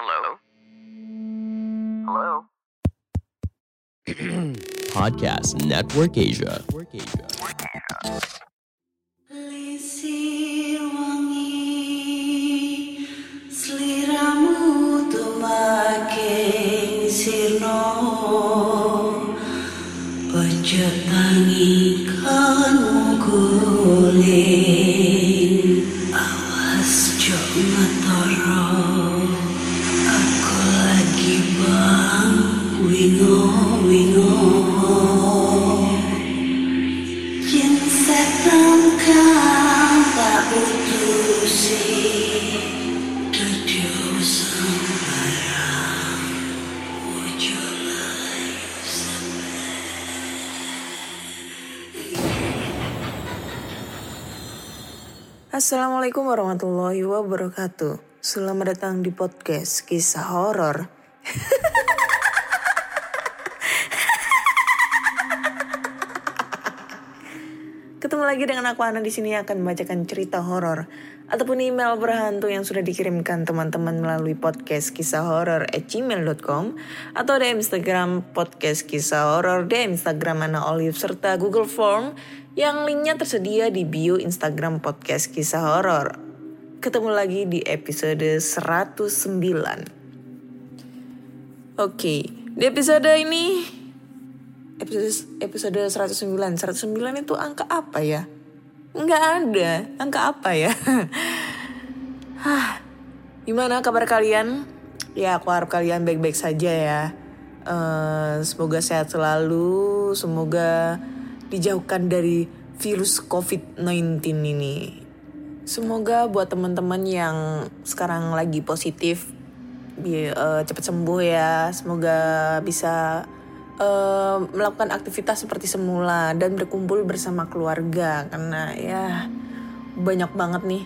Hello? Hello? Podcast Network Asia. Network Asia. Wangi sirno Ojo tangi Assalamualaikum warahmatullahi wabarakatuh. Selamat datang di podcast kisah horor. Ketemu lagi dengan aku Ana. Di sini akan membacakan cerita horor ataupun email berhantu yang sudah dikirimkan teman-teman melalui podcast kisah horor at gmail.com atau di Instagram podcast kisah horor di Instagram Ana Olive serta Google Form yang linknya tersedia di bio Instagram podcast kisah horor. Ketemu lagi di episode 109. Oke, di episode ini episode episode 109 109 itu angka apa ya? Nggak ada. Angka apa ya? Hah, gimana kabar kalian? Ya aku harap kalian baik-baik saja ya. Eh, semoga sehat selalu. Semoga dijauhkan dari virus covid-19 ini semoga buat teman-teman yang sekarang lagi positif eh, cepat sembuh ya semoga bisa eh, melakukan aktivitas seperti semula dan berkumpul bersama keluarga karena ya banyak banget nih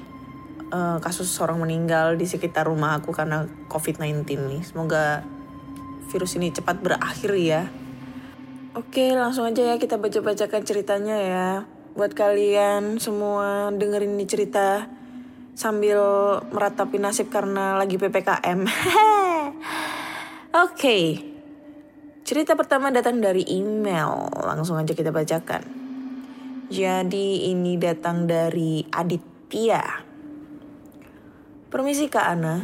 eh, kasus orang meninggal di sekitar rumah aku karena COVID-19 nih. Semoga virus ini cepat berakhir ya. Oke, langsung aja ya kita baca-bacakan ceritanya ya. Buat kalian semua dengerin ini cerita sambil meratapi nasib karena lagi PPKM. Oke. Cerita pertama datang dari email. Langsung aja kita bacakan. Jadi ini datang dari Aditya. Permisi Kak Ana.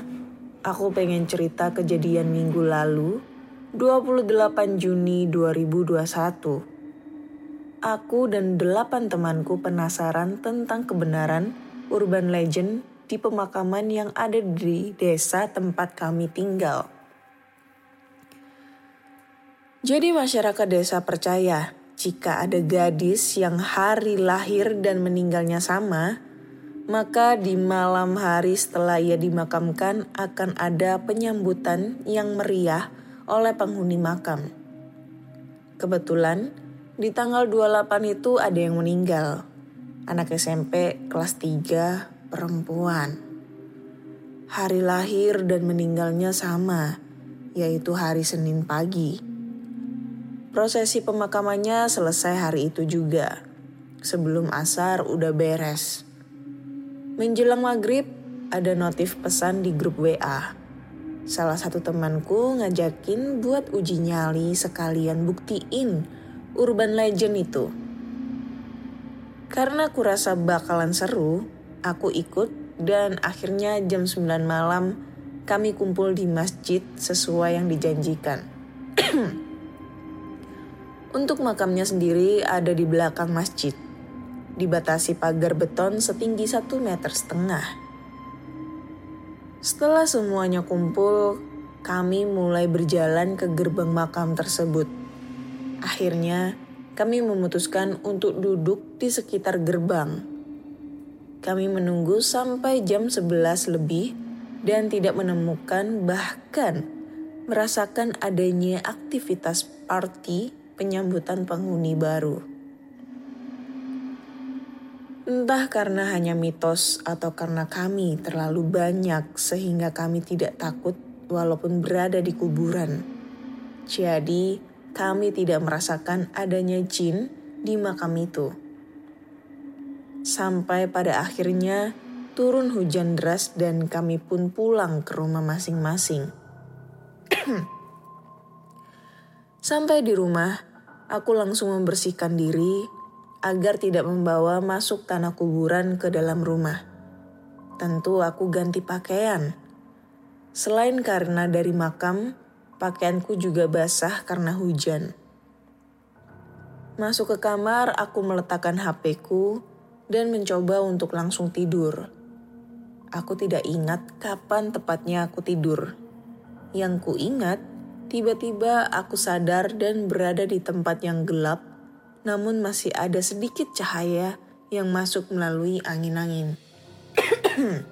Aku pengen cerita kejadian minggu lalu, 28 Juni 2021. Aku dan delapan temanku penasaran tentang kebenaran urban legend di pemakaman yang ada di desa tempat kami tinggal. Jadi masyarakat desa percaya jika ada gadis yang hari lahir dan meninggalnya sama, maka di malam hari setelah ia dimakamkan akan ada penyambutan yang meriah oleh penghuni makam. Kebetulan di tanggal 28 itu ada yang meninggal. Anak SMP kelas 3 perempuan. Hari lahir dan meninggalnya sama, yaitu hari Senin pagi. Prosesi pemakamannya selesai hari itu juga. Sebelum asar udah beres. Menjelang maghrib, ada notif pesan di grup WA. Salah satu temanku ngajakin buat uji nyali sekalian buktiin urban legend itu. Karena aku rasa bakalan seru, aku ikut dan akhirnya jam 9 malam kami kumpul di masjid sesuai yang dijanjikan. Untuk makamnya sendiri ada di belakang masjid. Dibatasi pagar beton setinggi satu meter setengah. Setelah semuanya kumpul, kami mulai berjalan ke gerbang makam tersebut. Akhirnya, kami memutuskan untuk duduk di sekitar gerbang. Kami menunggu sampai jam 11 lebih dan tidak menemukan bahkan merasakan adanya aktivitas party penyambutan penghuni baru. Entah karena hanya mitos atau karena kami terlalu banyak sehingga kami tidak takut walaupun berada di kuburan. Jadi, kami tidak merasakan adanya jin di makam itu. Sampai pada akhirnya turun hujan deras dan kami pun pulang ke rumah masing-masing. Sampai di rumah, aku langsung membersihkan diri agar tidak membawa masuk tanah kuburan ke dalam rumah. Tentu aku ganti pakaian. Selain karena dari makam, pakaianku juga basah karena hujan. Masuk ke kamar, aku meletakkan HP-ku dan mencoba untuk langsung tidur. Aku tidak ingat kapan tepatnya aku tidur. Yang ku ingat, tiba-tiba aku sadar dan berada di tempat yang gelap, namun masih ada sedikit cahaya yang masuk melalui angin-angin.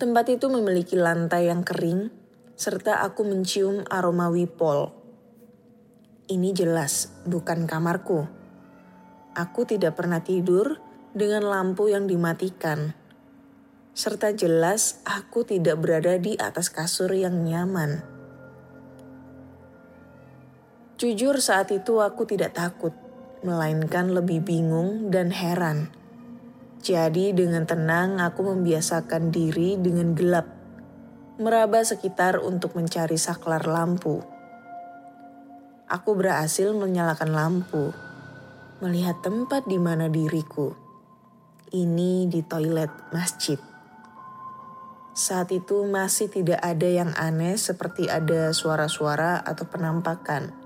tempat itu memiliki lantai yang kering, serta aku mencium aroma wipol ini jelas bukan kamarku. Aku tidak pernah tidur dengan lampu yang dimatikan. Serta jelas aku tidak berada di atas kasur yang nyaman. Jujur saat itu aku tidak takut, melainkan lebih bingung dan heran. Jadi dengan tenang aku membiasakan diri dengan gelap, meraba sekitar untuk mencari saklar lampu aku berhasil menyalakan lampu, melihat tempat di mana diriku. Ini di toilet masjid. Saat itu masih tidak ada yang aneh seperti ada suara-suara atau penampakan.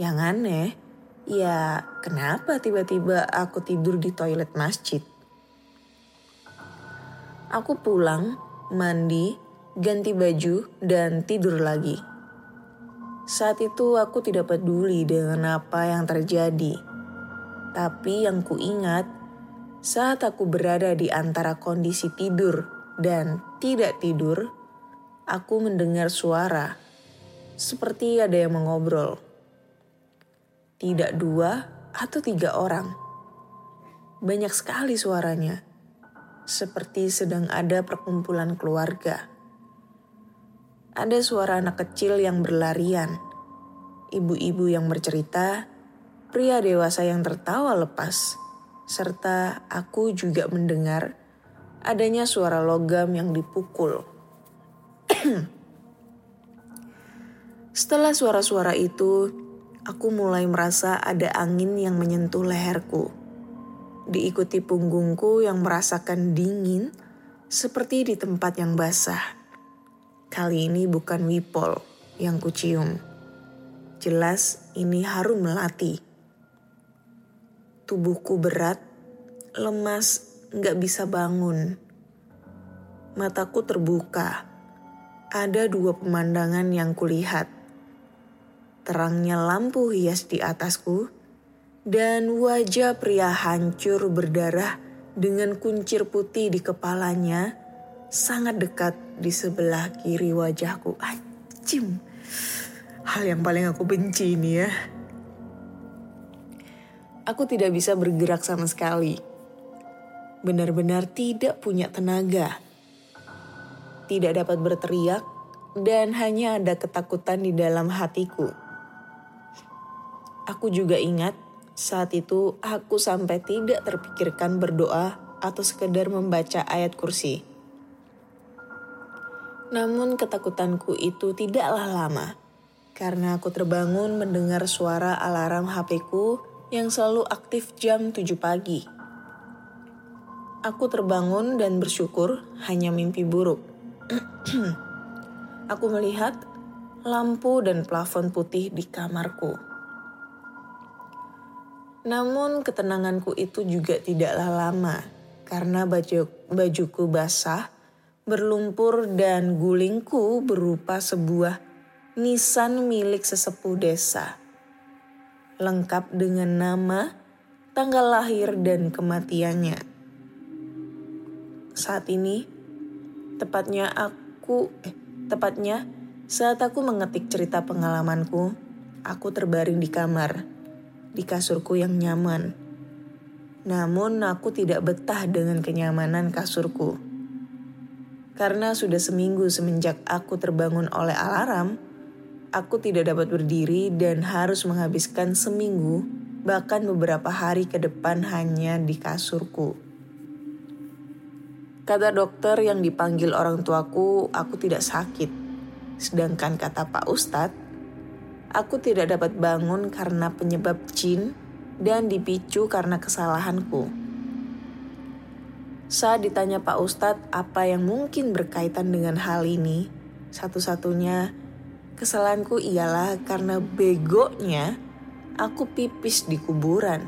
Yang aneh, ya kenapa tiba-tiba aku tidur di toilet masjid? Aku pulang, mandi, ganti baju, dan tidur lagi. Saat itu aku tidak peduli dengan apa yang terjadi. Tapi yang kuingat, saat aku berada di antara kondisi tidur dan tidak tidur, aku mendengar suara seperti ada yang mengobrol. Tidak dua atau tiga orang. Banyak sekali suaranya, seperti sedang ada perkumpulan keluarga. Ada suara anak kecil yang berlarian, ibu-ibu yang bercerita, pria dewasa yang tertawa lepas, serta aku juga mendengar adanya suara logam yang dipukul. Setelah suara-suara itu, aku mulai merasa ada angin yang menyentuh leherku. Diikuti punggungku yang merasakan dingin seperti di tempat yang basah. Kali ini bukan wipol yang kucium. Jelas ini harum melati. Tubuhku berat, lemas, nggak bisa bangun. Mataku terbuka. Ada dua pemandangan yang kulihat. Terangnya lampu hias di atasku, dan wajah pria hancur berdarah dengan kuncir putih di kepalanya sangat dekat di sebelah kiri wajahku. Anjim. Hal yang paling aku benci ini ya. Aku tidak bisa bergerak sama sekali. Benar-benar tidak punya tenaga. Tidak dapat berteriak dan hanya ada ketakutan di dalam hatiku. Aku juga ingat saat itu aku sampai tidak terpikirkan berdoa atau sekedar membaca ayat kursi. Namun ketakutanku itu tidaklah lama, karena aku terbangun mendengar suara alarm HP-ku yang selalu aktif jam 7 pagi. Aku terbangun dan bersyukur hanya mimpi buruk. aku melihat lampu dan plafon putih di kamarku. Namun ketenanganku itu juga tidaklah lama karena baju bajuku basah berlumpur dan gulingku berupa sebuah nisan milik sesepuh desa. Lengkap dengan nama, tanggal lahir dan kematiannya. Saat ini, tepatnya aku, eh, tepatnya saat aku mengetik cerita pengalamanku, aku terbaring di kamar, di kasurku yang nyaman. Namun aku tidak betah dengan kenyamanan kasurku karena sudah seminggu semenjak aku terbangun oleh alarm, aku tidak dapat berdiri dan harus menghabiskan seminggu, bahkan beberapa hari ke depan hanya di kasurku. Kata dokter yang dipanggil orang tuaku, aku tidak sakit. Sedangkan kata Pak Ustadz, aku tidak dapat bangun karena penyebab jin dan dipicu karena kesalahanku. Saat ditanya Pak Ustadz apa yang mungkin berkaitan dengan hal ini, satu-satunya kesalahanku ialah karena begonya aku pipis di kuburan.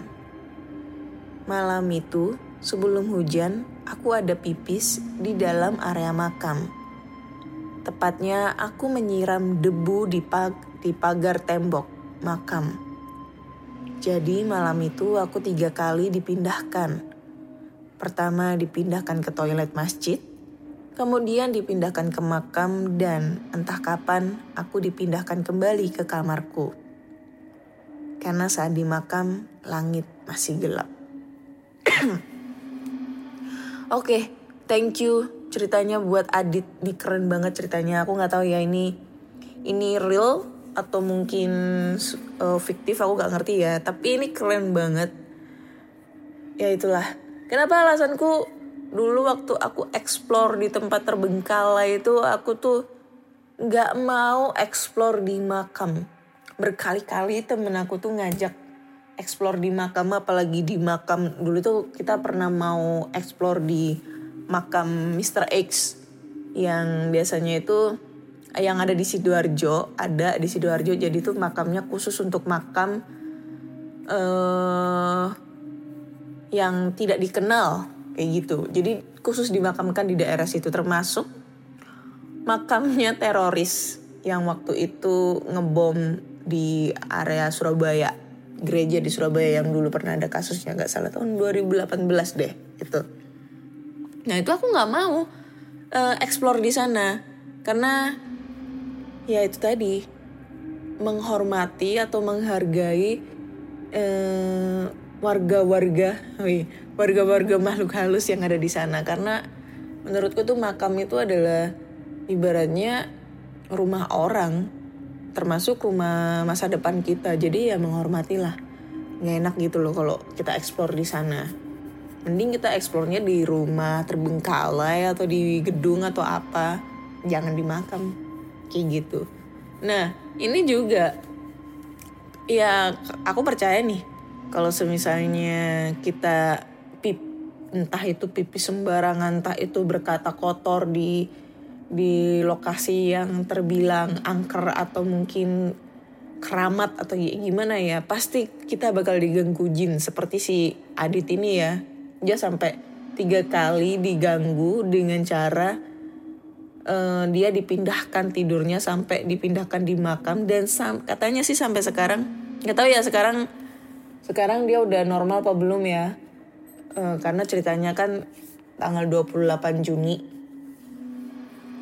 Malam itu, sebelum hujan, aku ada pipis di dalam area makam. Tepatnya aku menyiram debu di, pag di pagar tembok makam. Jadi malam itu aku tiga kali dipindahkan. Pertama dipindahkan ke toilet masjid, kemudian dipindahkan ke makam dan entah kapan aku dipindahkan kembali ke kamarku. Karena saat di makam langit masih gelap. Oke, okay, thank you ceritanya buat Adit. Ini keren banget ceritanya. Aku nggak tahu ya ini ini real atau mungkin uh, fiktif aku nggak ngerti ya. Tapi ini keren banget. Ya itulah. Kenapa alasanku dulu waktu aku explore di tempat terbengkalai itu aku tuh nggak mau explore di makam. Berkali-kali temen aku tuh ngajak explore di makam apalagi di makam dulu tuh kita pernah mau explore di makam Mr. X yang biasanya itu yang ada di Sidoarjo ada di Sidoarjo jadi tuh makamnya khusus untuk makam uh, yang tidak dikenal kayak gitu jadi khusus dimakamkan di daerah situ termasuk makamnya teroris yang waktu itu ngebom di area Surabaya gereja di Surabaya yang dulu pernah ada kasusnya nggak salah tahun 2018 deh itu. Nah itu aku nggak mau uh, explore di sana. Karena ya itu tadi menghormati atau menghargai uh, warga-warga, warga-warga makhluk halus yang ada di sana. Karena menurutku tuh makam itu adalah ibaratnya rumah orang termasuk rumah masa depan kita. Jadi ya menghormati lah nggak enak gitu loh kalau kita eksplor di sana mending kita eksplornya di rumah terbengkalai atau di gedung atau apa. Jangan di makam. Kayak gitu. Nah ini juga ya aku percaya nih kalau semisalnya kita pip entah itu pipi sembarangan entah itu berkata kotor di di lokasi yang terbilang angker atau mungkin keramat atau gimana ya pasti kita bakal diganggu jin seperti si Adit ini ya dia sampai tiga kali diganggu dengan cara uh, dia dipindahkan tidurnya sampai dipindahkan di makam dan katanya sih sampai sekarang nggak tahu ya sekarang sekarang dia udah normal apa belum ya? Uh, karena ceritanya kan tanggal 28 Juni.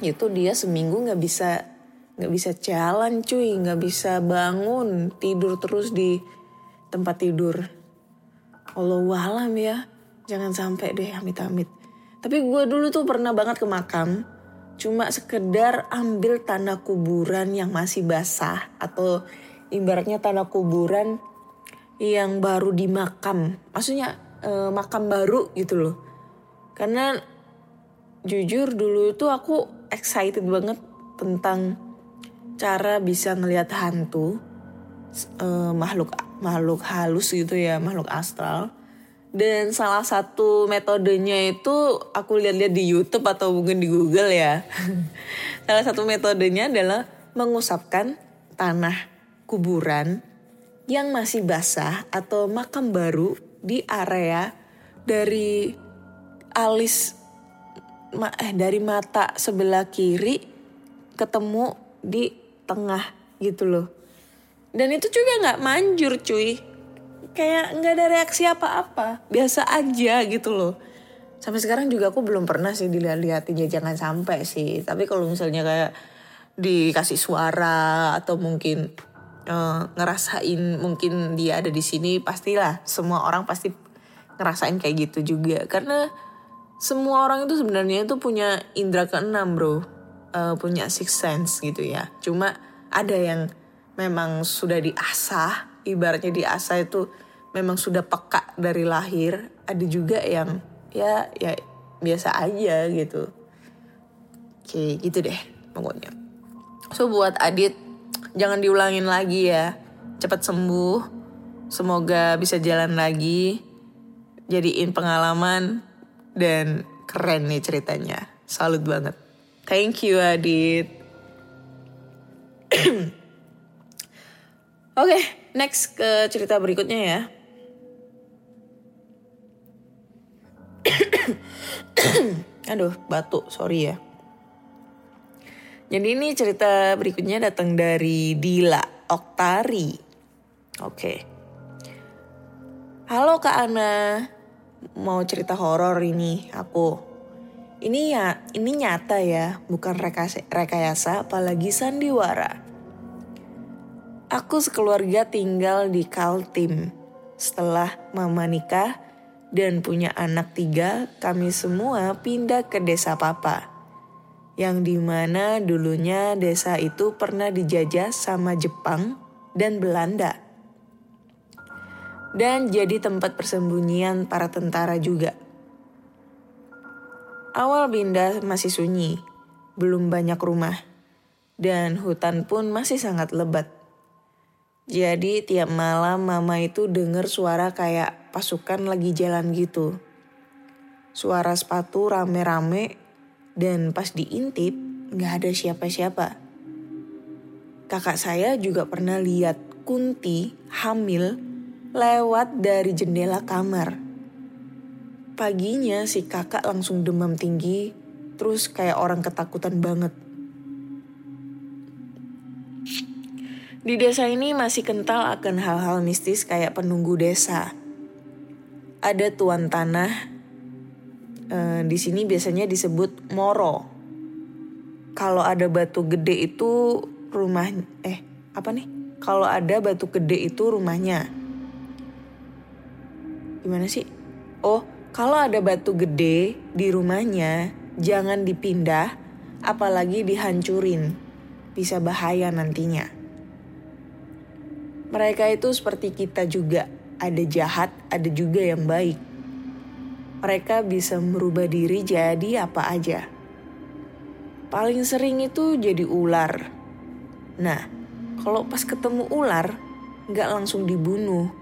Itu dia seminggu nggak bisa nggak bisa jalan cuy nggak bisa bangun tidur terus di tempat tidur. Allah walam ya jangan sampai deh amit-amit. Tapi gue dulu tuh pernah banget ke makam cuma sekedar ambil tanah kuburan yang masih basah atau ibaratnya tanah kuburan yang baru di makam maksudnya eh, makam baru gitu loh. Karena jujur dulu tuh aku excited banget tentang cara bisa ngelihat hantu uh, makhluk makhluk halus gitu ya makhluk astral dan salah satu metodenya itu aku lihat-lihat di YouTube atau mungkin di Google ya. salah satu metodenya adalah mengusapkan tanah kuburan yang masih basah atau makam baru di area dari alis eh dari mata sebelah kiri ketemu di tengah gitu loh. Dan itu juga nggak manjur cuy. Kayak nggak ada reaksi apa-apa. Biasa aja gitu loh. Sampai sekarang juga aku belum pernah sih dilihat-lihatin ya jangan sampai sih. Tapi kalau misalnya kayak dikasih suara atau mungkin uh, ngerasain mungkin dia ada di sini pastilah semua orang pasti ngerasain kayak gitu juga karena semua orang itu sebenarnya itu punya indera keenam bro, uh, punya six sense gitu ya. Cuma ada yang memang sudah diasah, ibaratnya diasah itu memang sudah peka dari lahir. Ada juga yang ya ya biasa aja gitu. Oke gitu deh pokoknya. So buat Adit jangan diulangin lagi ya. Cepat sembuh. Semoga bisa jalan lagi. Jadiin pengalaman dan keren nih ceritanya. Salut banget. Thank you Adit. Oke, okay, next ke cerita berikutnya ya. Aduh, batuk, sorry ya. Jadi ini cerita berikutnya datang dari Dila Oktari. Oke. Okay. Halo Kak Ana, mau cerita horor ini aku. Ini ya, ini nyata ya, bukan rekayasa, rekayasa apalagi sandiwara. Aku sekeluarga tinggal di Kaltim. Setelah mama nikah dan punya anak tiga, kami semua pindah ke desa papa. Yang di mana dulunya desa itu pernah dijajah sama Jepang dan Belanda. Dan jadi tempat persembunyian para tentara juga. Awal pindah masih sunyi, belum banyak rumah, dan hutan pun masih sangat lebat. Jadi tiap malam mama itu denger suara kayak pasukan lagi jalan gitu. Suara sepatu rame-rame dan pas diintip gak ada siapa-siapa. Kakak saya juga pernah lihat Kunti hamil lewat dari jendela kamar. Paginya si kakak langsung demam tinggi, terus kayak orang ketakutan banget. Di desa ini masih kental akan hal-hal mistis kayak penunggu desa. Ada tuan tanah. E, di sini biasanya disebut moro. Kalau ada batu gede itu rumah eh apa nih? Kalau ada batu gede itu rumahnya. Gimana sih? Oh, kalau ada batu gede di rumahnya, jangan dipindah, apalagi dihancurin. Bisa bahaya nantinya. Mereka itu seperti kita juga, ada jahat, ada juga yang baik. Mereka bisa merubah diri jadi apa aja. Paling sering itu jadi ular. Nah, kalau pas ketemu ular, nggak langsung dibunuh.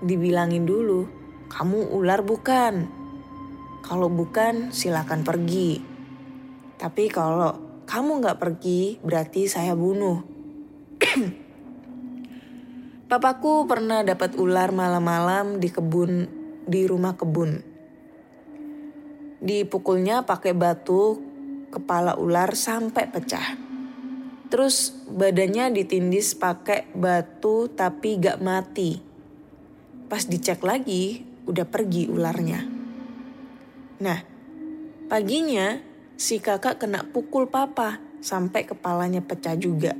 Dibilangin dulu, kamu ular bukan. Kalau bukan, silakan pergi. Tapi kalau kamu nggak pergi, berarti saya bunuh. Papaku pernah dapat ular malam-malam di kebun di rumah kebun. Dipukulnya pakai batu kepala ular sampai pecah. Terus badannya ditindis pakai batu tapi gak mati. Pas dicek lagi udah pergi ularnya. Nah, paginya si kakak kena pukul papa sampai kepalanya pecah juga.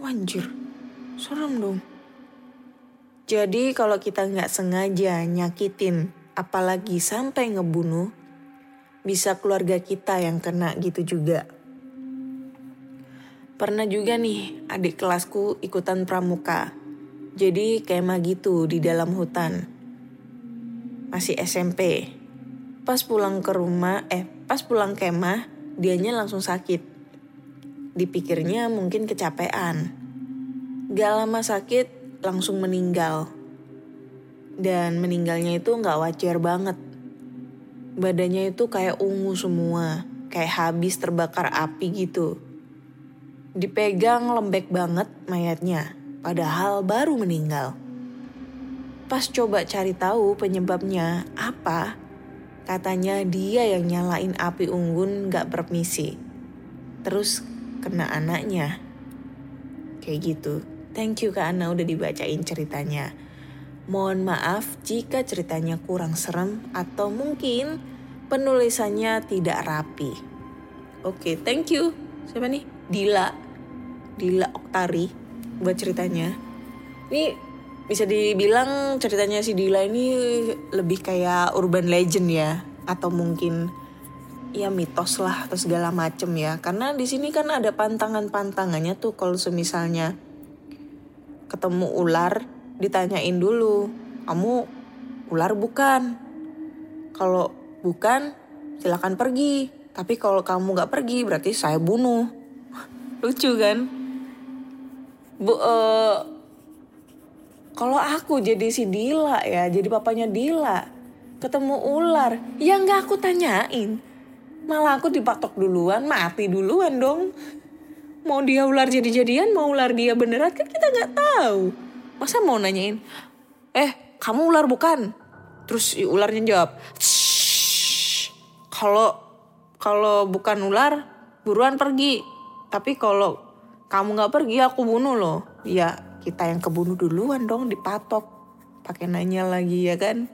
Wanjir, serem dong. Jadi kalau kita nggak sengaja nyakitin, apalagi sampai ngebunuh, bisa keluarga kita yang kena gitu juga. Pernah juga nih adik kelasku ikutan pramuka. Jadi kemah gitu di dalam hutan. Masih SMP. Pas pulang ke rumah, eh pas pulang kemah, dianya langsung sakit. Dipikirnya mungkin kecapean. Gak lama sakit, langsung meninggal. Dan meninggalnya itu nggak wajar banget. Badannya itu kayak ungu semua, kayak habis terbakar api gitu. Dipegang lembek banget mayatnya, padahal baru meninggal. Pas coba cari tahu penyebabnya apa, katanya dia yang nyalain api unggun gak permisi. Terus kena anaknya. Kayak gitu. Thank you Kak Ana udah dibacain ceritanya. Mohon maaf jika ceritanya kurang serem atau mungkin penulisannya tidak rapi. Oke, okay, thank you. Siapa nih? Dila. Dila Oktari buat ceritanya. Ini bisa dibilang ceritanya si Dila ini lebih kayak urban legend ya atau mungkin ya mitos lah atau segala macem ya karena di sini kan ada pantangan-pantangannya tuh kalau semisalnya ketemu ular ditanyain dulu kamu ular bukan kalau bukan silakan pergi. Tapi kalau kamu nggak pergi berarti saya bunuh. Lucu kan? Bu, uh, kalau aku jadi si Dila ya, jadi papanya Dila, ketemu ular, ya nggak aku tanyain. Malah aku dipatok duluan, mati duluan dong. Mau dia ular jadi-jadian, mau ular dia beneran kan kita nggak tahu. Masa mau nanyain, eh kamu ular bukan? Terus ularnya jawab, kalau kalau bukan ular, buruan pergi. Tapi kalau kamu nggak pergi, aku bunuh loh. Ya kita yang kebunuh duluan dong dipatok pakai nanya lagi ya kan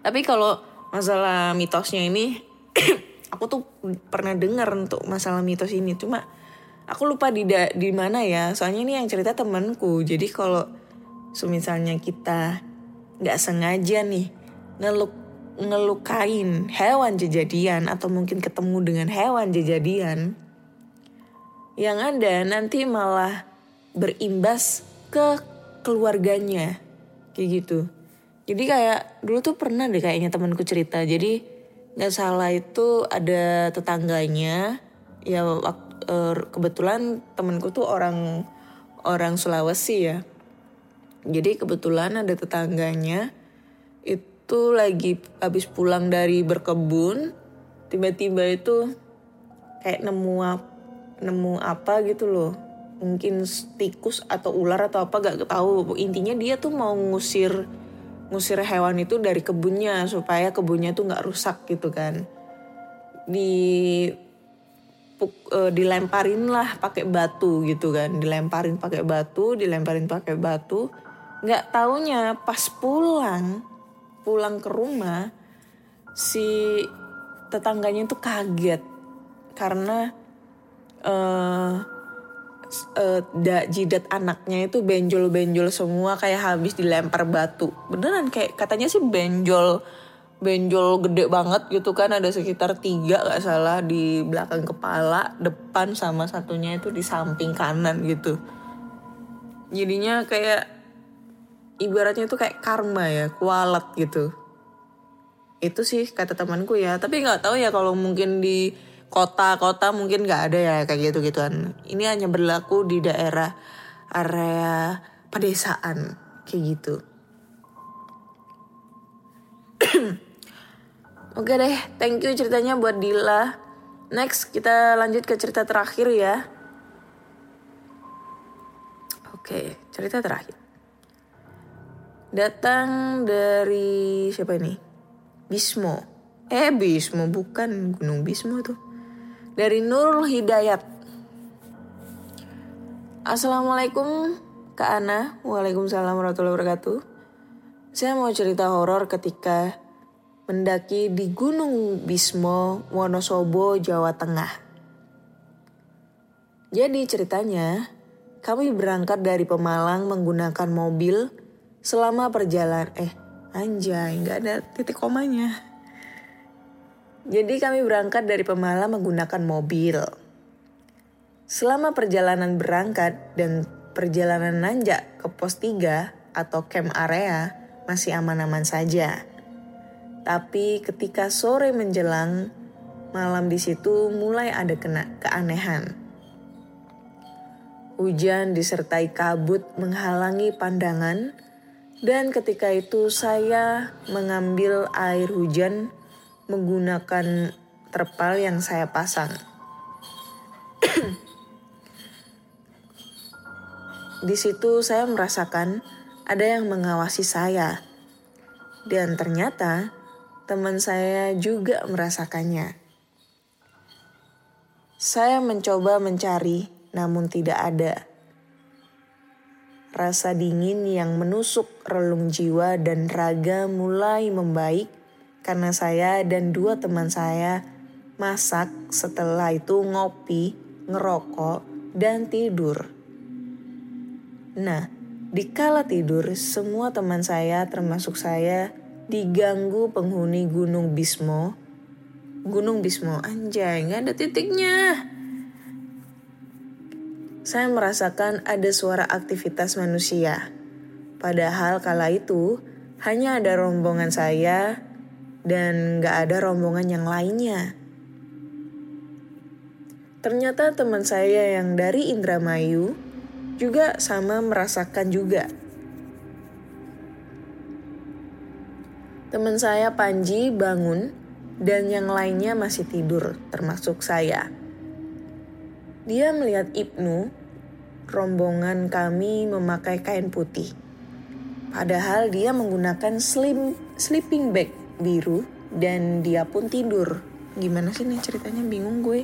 tapi kalau masalah mitosnya ini aku tuh pernah dengar untuk masalah mitos ini cuma aku lupa di di mana ya. Soalnya ini yang cerita temanku. Jadi kalau misalnya kita nggak sengaja nih ngeluk ngelukain hewan jejadian atau mungkin ketemu dengan hewan jejadian yang ada nanti malah berimbas ke keluarganya. Kayak gitu. Jadi kayak dulu tuh pernah deh kayaknya temanku cerita. Jadi nggak salah itu ada tetangganya. Ya eh, kebetulan temanku tuh orang orang Sulawesi ya. Jadi kebetulan ada tetangganya itu lagi habis pulang dari berkebun tiba-tiba itu kayak nemu nemu apa gitu loh. Mungkin tikus atau ular atau apa gak tahu intinya dia tuh mau ngusir ngusir hewan itu dari kebunnya supaya kebunnya tuh nggak rusak gitu kan. Di puk, uh, dilemparin lah pakai batu gitu kan. Dilemparin pakai batu dilemparin pakai batu. Nggak taunya pas pulang pulang ke rumah si tetangganya tuh kaget. Karena uh, uh, da, jidat anaknya itu benjol-benjol semua kayak habis dilempar batu. Beneran kayak katanya sih benjol benjol gede banget gitu kan ada sekitar tiga gak salah di belakang kepala depan sama satunya itu di samping kanan gitu jadinya kayak ibaratnya itu kayak karma ya kualat gitu itu sih kata temanku ya tapi nggak tahu ya kalau mungkin di kota-kota mungkin nggak ada ya kayak gitu-gituan. Ini hanya berlaku di daerah area pedesaan kayak gitu. Oke deh, thank you ceritanya buat Dila. Next kita lanjut ke cerita terakhir ya. Oke, cerita terakhir. Datang dari siapa ini? Bismo. Eh Bismo bukan Gunung Bismo tuh dari Nurul Hidayat. Assalamualaikum Kak Ana, Waalaikumsalam warahmatullahi wabarakatuh. Saya mau cerita horor ketika mendaki di Gunung Bismo, Wonosobo, Jawa Tengah. Jadi ceritanya, kami berangkat dari Pemalang menggunakan mobil selama perjalanan. Eh, anjay, nggak ada titik komanya. Jadi kami berangkat dari Pemalang menggunakan mobil. Selama perjalanan berangkat dan perjalanan nanjak ke pos 3 atau camp area masih aman-aman saja. Tapi ketika sore menjelang, malam di situ mulai ada kena keanehan. Hujan disertai kabut menghalangi pandangan dan ketika itu saya mengambil air hujan menggunakan terpal yang saya pasang. Di situ saya merasakan ada yang mengawasi saya. Dan ternyata teman saya juga merasakannya. Saya mencoba mencari namun tidak ada. Rasa dingin yang menusuk relung jiwa dan raga mulai membaik karena saya dan dua teman saya masak setelah itu ngopi, ngerokok, dan tidur. Nah, di kala tidur semua teman saya termasuk saya diganggu penghuni Gunung Bismo. Gunung Bismo, anjay nggak ada titiknya. Saya merasakan ada suara aktivitas manusia. Padahal kala itu hanya ada rombongan saya dan gak ada rombongan yang lainnya. Ternyata teman saya yang dari Indramayu juga sama merasakan juga. Teman saya Panji bangun dan yang lainnya masih tidur, termasuk saya. Dia melihat Ibnu, rombongan kami memakai kain putih. Padahal dia menggunakan slim, sleeping bag biru dan dia pun tidur. Gimana sih nih ceritanya bingung gue.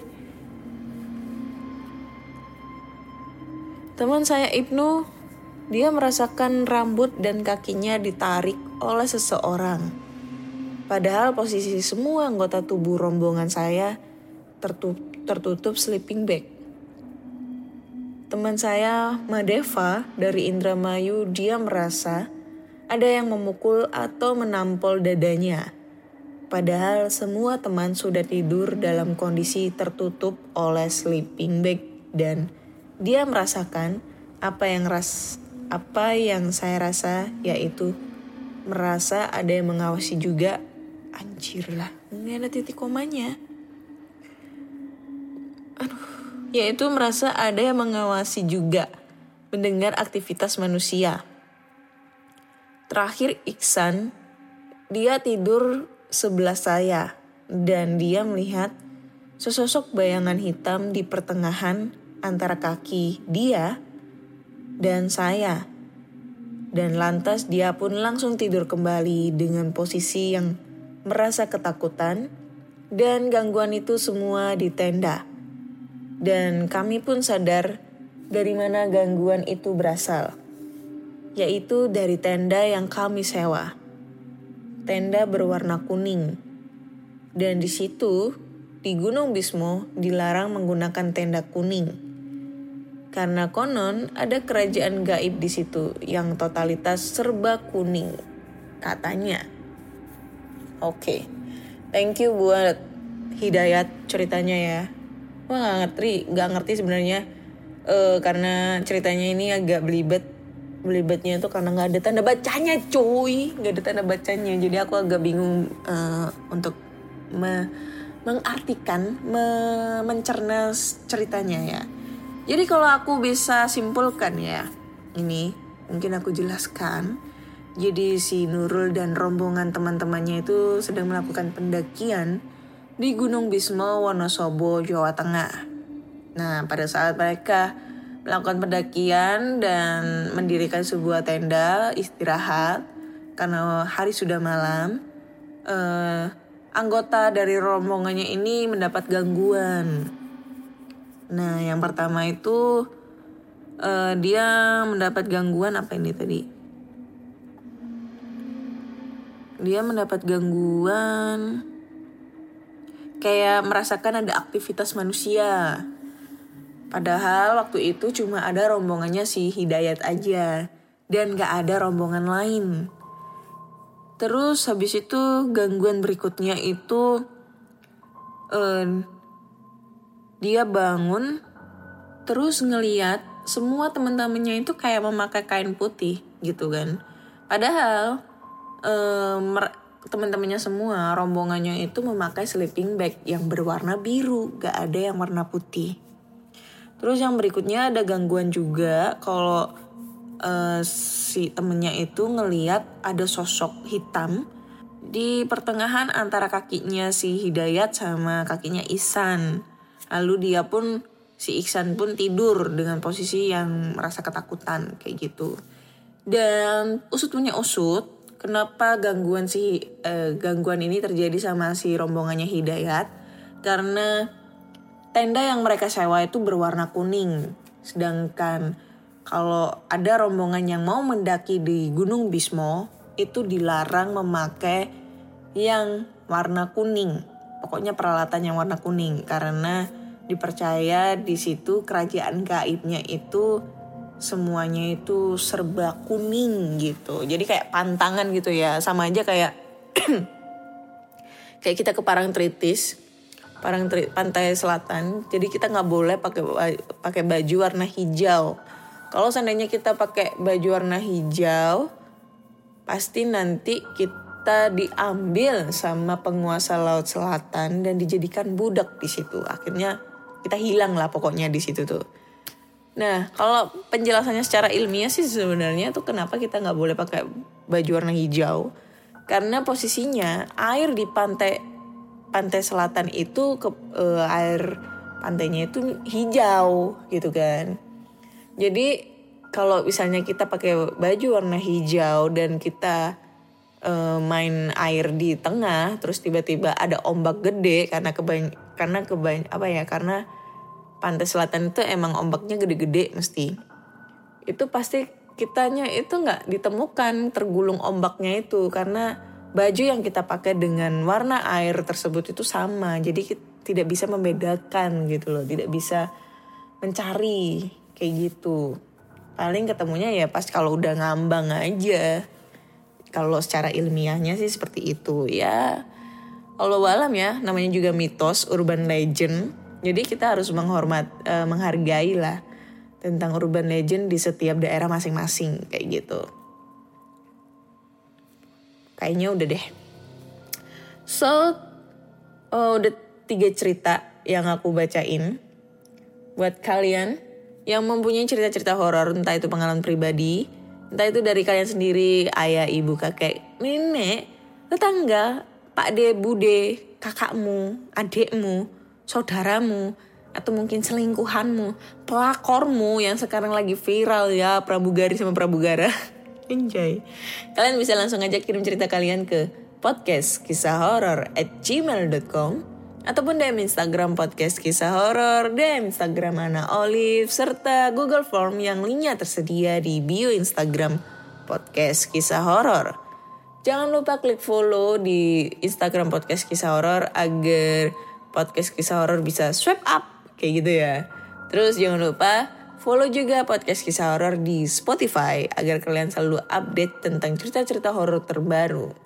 Teman saya Ibnu, dia merasakan rambut dan kakinya ditarik oleh seseorang. Padahal posisi semua anggota tubuh rombongan saya tertutup, tertutup sleeping bag. Teman saya, Madeva dari Indramayu, dia merasa ada yang memukul atau menampol dadanya. Padahal semua teman sudah tidur dalam kondisi tertutup oleh sleeping bag dan dia merasakan apa yang ras apa yang saya rasa yaitu merasa ada yang mengawasi juga. Anjir lah ini ada titik komanya. Aduh. Yaitu merasa ada yang mengawasi juga mendengar aktivitas manusia. Terakhir Iksan. Dia tidur sebelah saya dan dia melihat sesosok bayangan hitam di pertengahan antara kaki dia dan saya. Dan lantas dia pun langsung tidur kembali dengan posisi yang merasa ketakutan dan gangguan itu semua di tenda. Dan kami pun sadar dari mana gangguan itu berasal, yaitu dari tenda yang kami sewa. Tenda berwarna kuning. Dan di situ, di Gunung Bismo dilarang menggunakan tenda kuning karena konon ada kerajaan gaib di situ yang totalitas serba kuning, katanya. Oke, okay. thank you buat hidayat ceritanya ya. Wah gak ngerti, gak ngerti sebenarnya uh, karena ceritanya ini agak belibet. Belibetnya itu karena nggak ada tanda bacanya, cuy, nggak ada tanda bacanya. Jadi aku agak bingung uh, untuk me mengartikan, me mencerna ceritanya ya. Jadi kalau aku bisa simpulkan ya, ini mungkin aku jelaskan. Jadi si Nurul dan rombongan teman-temannya itu sedang melakukan pendakian di Gunung Bisma Wonosobo, Jawa Tengah. Nah, pada saat mereka melakukan pendakian dan mendirikan sebuah tenda istirahat karena hari sudah malam, eh, anggota dari rombongannya ini mendapat gangguan Nah, yang pertama itu uh, dia mendapat gangguan apa ini tadi? Dia mendapat gangguan kayak merasakan ada aktivitas manusia. Padahal waktu itu cuma ada rombongannya si Hidayat aja dan gak ada rombongan lain. Terus habis itu gangguan berikutnya itu uh, dia bangun terus ngeliat semua teman-temannya itu kayak memakai kain putih gitu kan. Padahal um, teman-temannya semua rombongannya itu memakai sleeping bag yang berwarna biru gak ada yang warna putih. Terus yang berikutnya ada gangguan juga kalau uh, si temennya itu ngeliat ada sosok hitam di pertengahan antara kakinya si Hidayat sama kakinya Isan Lalu dia pun si Iksan pun tidur dengan posisi yang merasa ketakutan kayak gitu. Dan usut punya usut, kenapa gangguan si eh, gangguan ini terjadi sama si rombongannya Hidayat? Karena tenda yang mereka sewa itu berwarna kuning, sedangkan kalau ada rombongan yang mau mendaki di Gunung Bismo itu dilarang memakai yang warna kuning pokoknya peralatan yang warna kuning karena dipercaya di situ kerajaan gaibnya itu semuanya itu serba kuning gitu. Jadi kayak pantangan gitu ya. Sama aja kayak kayak kita ke Parangtritis, Parangtritis pantai selatan. Jadi kita nggak boleh pakai pakai baju warna hijau. Kalau seandainya kita pakai baju warna hijau, pasti nanti kita kita diambil sama penguasa laut selatan dan dijadikan budak di situ. Akhirnya kita hilang lah pokoknya di situ tuh. Nah, kalau penjelasannya secara ilmiah sih sebenarnya tuh kenapa kita nggak boleh pakai baju warna hijau? Karena posisinya air di pantai pantai selatan itu ke uh, air pantainya itu hijau gitu kan. Jadi kalau misalnya kita pakai baju warna hijau dan kita uh, main air di tengah terus tiba-tiba ada ombak gede karena kebany karena kebany apa ya karena pantai selatan itu emang ombaknya gede-gede mesti. Itu pasti kitanya itu nggak ditemukan tergulung ombaknya itu karena baju yang kita pakai dengan warna air tersebut itu sama jadi kita tidak bisa membedakan gitu loh tidak bisa mencari kayak gitu. Paling ketemunya ya pas kalau udah ngambang aja kalau secara ilmiahnya sih seperti itu ya Allah alam ya namanya juga mitos urban legend jadi kita harus menghormat uh, menghargai lah tentang urban legend di setiap daerah masing-masing kayak gitu. Kayaknya udah deh. So, oh, udah tiga cerita yang aku bacain. Buat kalian yang mempunyai cerita-cerita horor, entah itu pengalaman pribadi, entah itu dari kalian sendiri, ayah, ibu, kakek, nenek, tetangga, pak de, bude, kakakmu, adikmu, saudaramu, atau mungkin selingkuhanmu, pelakormu yang sekarang lagi viral ya Pramugari sama Pramugara. Enjoy. Kalian bisa langsung aja kirim cerita kalian ke podcast kisah horor at gmail.com ataupun DM Instagram podcast kisah horor, DM Instagram Ana Olive, serta Google Form yang linknya tersedia di bio Instagram podcast kisah horor. Jangan lupa klik follow di Instagram podcast kisah horor agar podcast kisah horor bisa swipe up kayak gitu ya. Terus jangan lupa follow juga podcast kisah horor di Spotify agar kalian selalu update tentang cerita-cerita horor terbaru.